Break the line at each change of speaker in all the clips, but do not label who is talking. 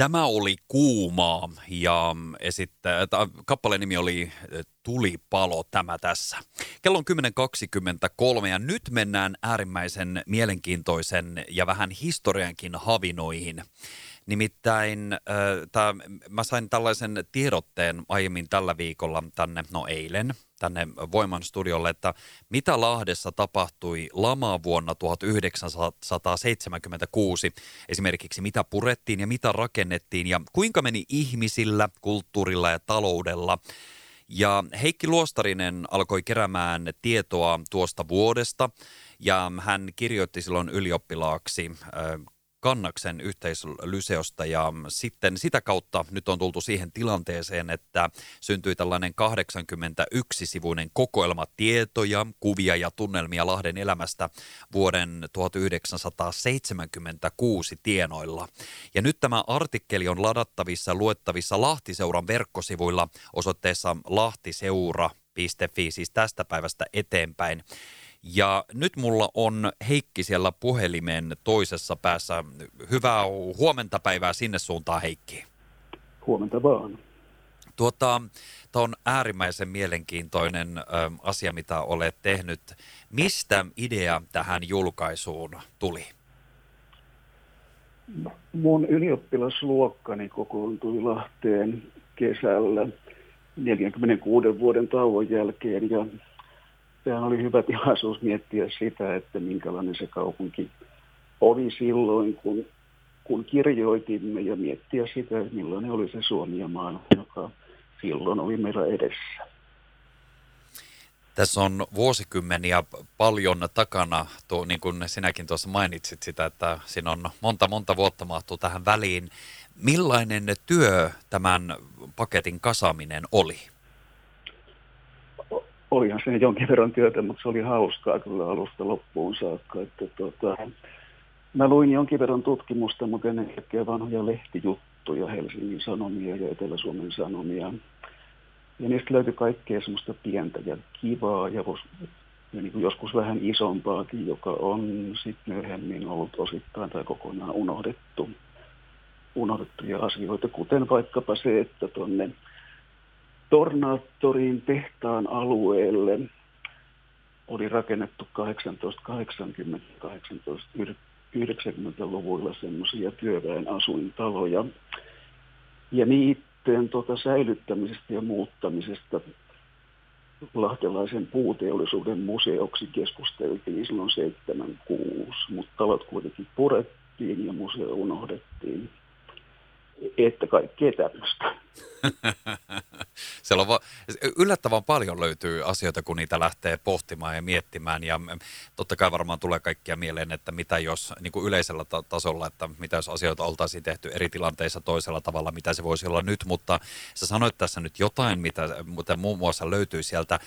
Tämä oli Kuumaa ja esittää, kappaleen nimi oli Tulipalo tämä tässä. Kello on 10.23 ja nyt mennään äärimmäisen mielenkiintoisen ja vähän historiankin havinoihin. Nimittäin äh, tää, mä sain tällaisen tiedotteen aiemmin tällä viikolla tänne, no eilen, tänne Voiman studiolle, että mitä Lahdessa tapahtui lama vuonna 1976, esimerkiksi mitä purettiin ja mitä rakennettiin ja kuinka meni ihmisillä, kulttuurilla ja taloudella. Ja Heikki Luostarinen alkoi keräämään tietoa tuosta vuodesta ja hän kirjoitti silloin ylioppilaaksi Kannaksen yhteislyseosta ja sitten sitä kautta nyt on tultu siihen tilanteeseen, että syntyi tällainen 81-sivuinen kokoelma tietoja, kuvia ja tunnelmia Lahden elämästä vuoden 1976 tienoilla. Ja nyt tämä artikkeli on ladattavissa luettavissa Lahtiseuran verkkosivuilla osoitteessa lahtiseura.fi, siis tästä päivästä eteenpäin. Ja nyt mulla on Heikki siellä puhelimen toisessa päässä. Hyvää huomenta päivää sinne suuntaan Heikki.
Huomenta vaan.
Tuota, Tämä on äärimmäisen mielenkiintoinen ö, asia, mitä olet tehnyt. Mistä idea tähän julkaisuun tuli?
Mun ylioppilasluokkani kokoontui Lahteen kesällä 46 vuoden tauon jälkeen ja sehän oli hyvä tilaisuus miettiä sitä, että minkälainen se kaupunki oli silloin, kun, kun kirjoitimme ja miettiä sitä, että millainen oli se Suomi ja maailma, joka silloin oli meillä edessä.
Tässä on vuosikymmeniä paljon takana, tuo, niin kuin sinäkin tuossa mainitsit sitä, että siinä on monta monta vuotta mahtuu tähän väliin. Millainen työ tämän paketin kasaaminen oli?
Olihan se jonkin verran työtä, mutta se oli hauskaa kyllä alusta loppuun saakka. Että tota, mä luin jonkin verran tutkimusta, mutta ennen kaikkea vanhoja lehtijuttuja, Helsingin Sanomia ja Etelä-Suomen Sanomia. Ja niistä löytyi kaikkea semmoista pientä ja kivaa ja, ja niin kuin joskus vähän isompaakin, joka on sitten myöhemmin ollut osittain tai kokonaan unohdettu, unohdettuja asioita, kuten vaikkapa se, että tuonne Tornaattorin tehtaan alueelle oli rakennettu 1880-1890-luvuilla semmoisia työväen asuintaloja. Ja niiden tota, säilyttämisestä ja muuttamisesta lahtelaisen puuteollisuuden museoksi keskusteltiin silloin 76, mutta talot kuitenkin purettiin ja museo unohdettiin että kaikkea tämmöistä.
Siellä on va- yllättävän paljon löytyy asioita, kun niitä lähtee pohtimaan ja miettimään. Ja totta kai varmaan tulee kaikkia mieleen, että mitä jos niin kuin yleisellä ta- tasolla, että mitä jos asioita oltaisiin tehty eri tilanteissa toisella tavalla, mitä se voisi olla nyt. Mutta sä sanoit tässä nyt jotain, mitä, mitä muun muassa löytyy sieltä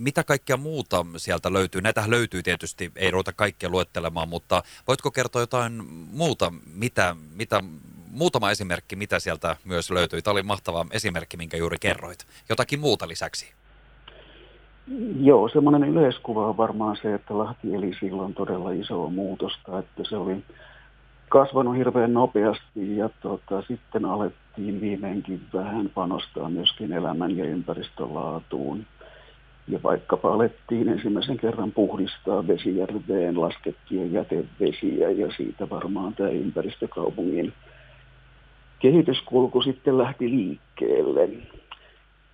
mitä kaikkea muuta sieltä löytyy? Näitä löytyy tietysti, ei ruveta kaikkia luettelemaan, mutta voitko kertoa jotain muuta, mitä, mitä muutama esimerkki, mitä sieltä myös löytyi. Tämä oli mahtava esimerkki, minkä juuri kerroit. Jotakin muuta lisäksi?
Joo, semmoinen yleiskuva on varmaan se, että Lahti eli silloin todella isoa muutosta, että se oli kasvanut hirveän nopeasti ja tota, sitten alettiin viimeinkin vähän panostaa myöskin elämän ja ympäristön laatuun. Ja vaikkapa alettiin ensimmäisen kerran puhdistaa vesijärveen laskettuja jätevesiä ja siitä varmaan tämä ympäristökaupungin kehityskulku sitten lähti liikkeelle.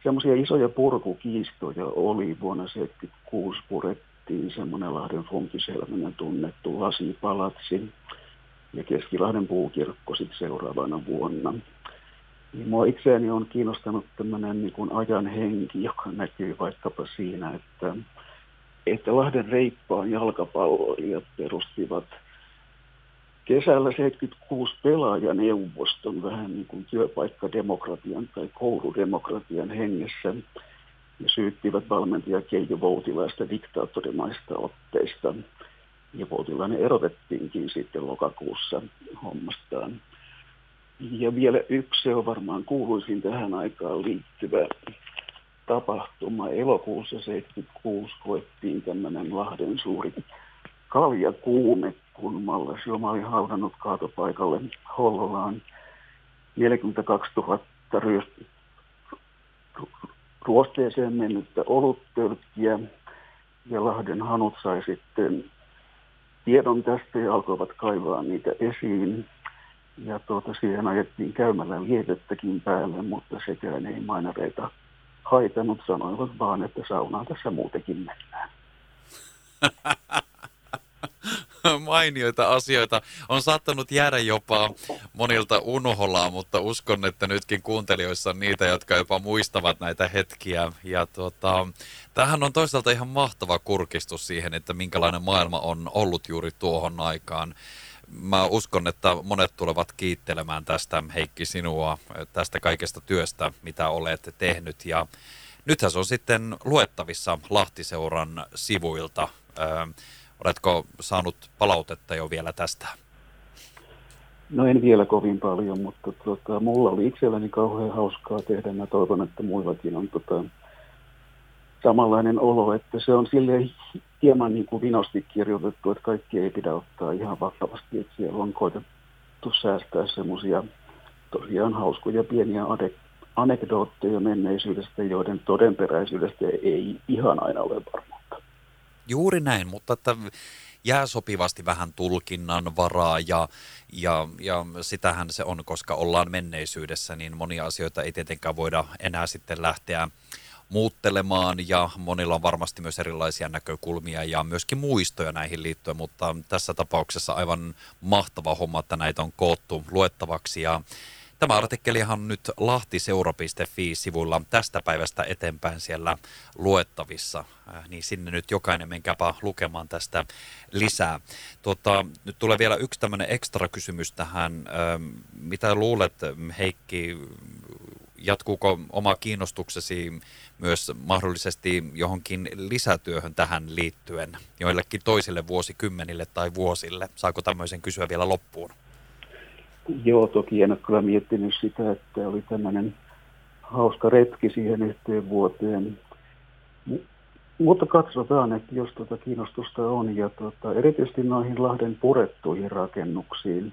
Semmoisia isoja purkukiistoja oli vuonna 1976 purettiin semmoinen Lahden funkiselminen tunnettu lasipalatsi ja Keskilahden puukirkko sitten seuraavana vuonna. Niin mua itseäni on kiinnostanut tämmöinen niin kuin ajan henki, joka näkyy vaikkapa siinä, että, että Lahden reippaan jalkapalloilijat perustivat – kesällä 76 pelaajaneuvoston vähän niin kuin työpaikkademokratian tai kouludemokratian hengessä ja syyttivät valmentaja Keijo Voutilaista diktaattorimaista otteista. Ja Voutilainen erotettiinkin sitten lokakuussa hommastaan. Ja vielä yksi, se on varmaan kuuluisin tähän aikaan liittyvä tapahtuma. Elokuussa 76 koettiin tämmöinen Lahden suuri kaljakuume kun Mallas Joma oli haudannut kaatopaikalle Hollolaan 42 000 ryöst- ruosteeseen mennyttä oluttölkkiä. Ja Lahden hanut sai sitten tiedon tästä ja alkoivat kaivaa niitä esiin. Ja tuota, siihen ajettiin käymällä lietettäkin päälle, mutta sekään ei mainareita haitannut. Sanoivat vaan, että saunaan tässä muutenkin mennään.
mainioita asioita. On saattanut jäädä jopa monilta unholaan, mutta uskon, että nytkin kuuntelijoissa on niitä, jotka jopa muistavat näitä hetkiä. Ja tuota, tämähän on toisaalta ihan mahtava kurkistus siihen, että minkälainen maailma on ollut juuri tuohon aikaan. Mä uskon, että monet tulevat kiittelemään tästä, Heikki, sinua, tästä kaikesta työstä, mitä olet tehnyt. Ja nythän se on sitten luettavissa Lahtiseuran sivuilta. Oletko saanut palautetta jo vielä tästä?
No en vielä kovin paljon, mutta tota, mulla oli itselläni kauhean hauskaa tehdä. Mä toivon, että muillakin on tota, samanlainen olo, että se on sille hieman niin kuin vinosti kirjoitettu, että kaikki ei pidä ottaa ihan vakavasti, että siellä on koitettu säästää semmoisia tosiaan hauskoja pieniä anekdootteja menneisyydestä, joiden todenperäisyydestä ei ihan aina ole varma.
Juuri näin, mutta että jää sopivasti vähän tulkinnan varaa ja, ja, ja sitähän se on, koska ollaan menneisyydessä, niin monia asioita ei tietenkään voida enää sitten lähteä muuttelemaan ja monilla on varmasti myös erilaisia näkökulmia ja myöskin muistoja näihin liittyen, mutta tässä tapauksessa aivan mahtava homma, että näitä on koottu luettavaksi ja Tämä artikkelihan nyt lahtiseura.fi-sivuilla tästä päivästä eteenpäin siellä luettavissa, äh, niin sinne nyt jokainen menkääpä lukemaan tästä lisää. Tuota, nyt tulee vielä yksi tämmöinen ekstra kysymys tähän. Ähm, mitä luulet, Heikki, jatkuuko oma kiinnostuksesi myös mahdollisesti johonkin lisätyöhön tähän liittyen, joillekin toisille vuosikymmenille tai vuosille? Saako tämmöisen kysyä vielä loppuun?
Joo, toki en ole kyllä miettinyt sitä, että oli tämmöinen hauska retki siihen yhteen vuoteen. Mutta katsotaan, että jos tuota kiinnostusta on, ja tuota, erityisesti noihin Lahden purettuihin rakennuksiin,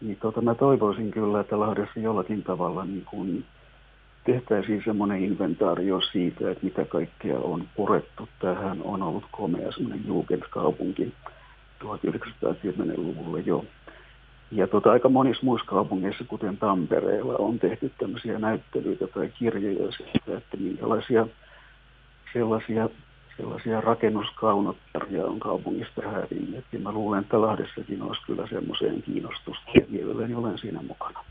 niin tuota, mä toivoisin kyllä, että Lahdessa jollakin tavalla niin kun tehtäisiin semmoinen inventaario siitä, että mitä kaikkea on purettu. Tähän on ollut komea semmoinen Jugendkaupunki 1910-luvulla jo. Ja tota, aika monissa muissa kaupungeissa, kuten Tampereella, on tehty tämmöisiä näyttelyitä tai kirjoja siitä, että minkälaisia sellaisia, sellaisia rakennuskaunottaria on kaupungista hävinnyt. Ja mä luulen, että Lahdessakin olisi kyllä semmoiseen kiinnostusta ja mielelläni olen siinä mukana.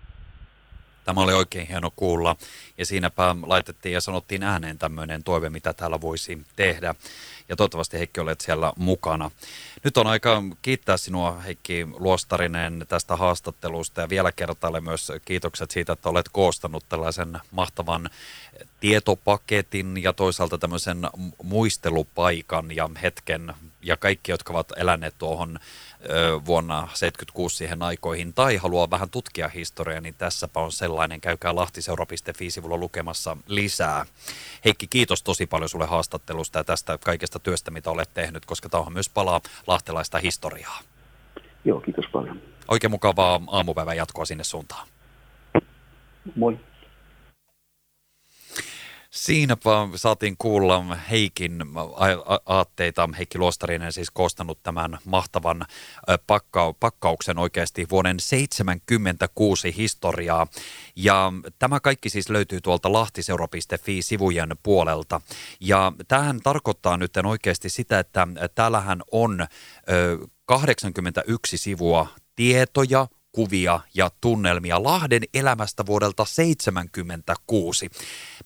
Tämä oli oikein hieno kuulla ja siinäpä laitettiin ja sanottiin ääneen tämmöinen toive, mitä täällä voisi tehdä. Ja toivottavasti Heikki olet siellä mukana. Nyt on aika kiittää sinua Heikki Luostarinen tästä haastattelusta ja vielä kertaalle myös kiitokset siitä, että olet koostanut tällaisen mahtavan tietopaketin ja toisaalta tämmöisen muistelupaikan ja hetken ja kaikki, jotka ovat eläneet tuohon vuonna 76 siihen aikoihin tai haluaa vähän tutkia historiaa, niin tässäpä on sellainen. Käykää lahtiseura.fi-sivulla lukemassa lisää. Heikki, kiitos tosi paljon sulle haastattelusta ja tästä kaikesta työstä, mitä olet tehnyt, koska tämä on myös palaa lahtelaista historiaa.
Joo, kiitos paljon.
Oikein mukavaa aamupäivän jatkoa sinne suuntaan.
Moi.
Siinäpä saatiin kuulla Heikin aatteita. Heikki Luostarinen siis koostanut tämän mahtavan pakka- pakkauksen oikeasti vuoden 76 historiaa. Ja tämä kaikki siis löytyy tuolta lahtiseura.fi-sivujen puolelta. Ja tähän tarkoittaa nyt oikeasti sitä, että täällähän on 81 sivua tietoja, kuvia ja tunnelmia Lahden elämästä vuodelta 1976.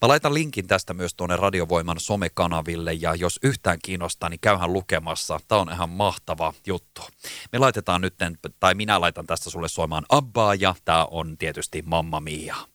Mä laitan linkin tästä myös tuonne Radiovoiman somekanaville ja jos yhtään kiinnostaa, niin käyhän lukemassa. Tämä on ihan mahtava juttu. Me laitetaan nyt, tai minä laitan tästä sulle soimaan Abbaa ja tämä on tietysti Mamma Mia.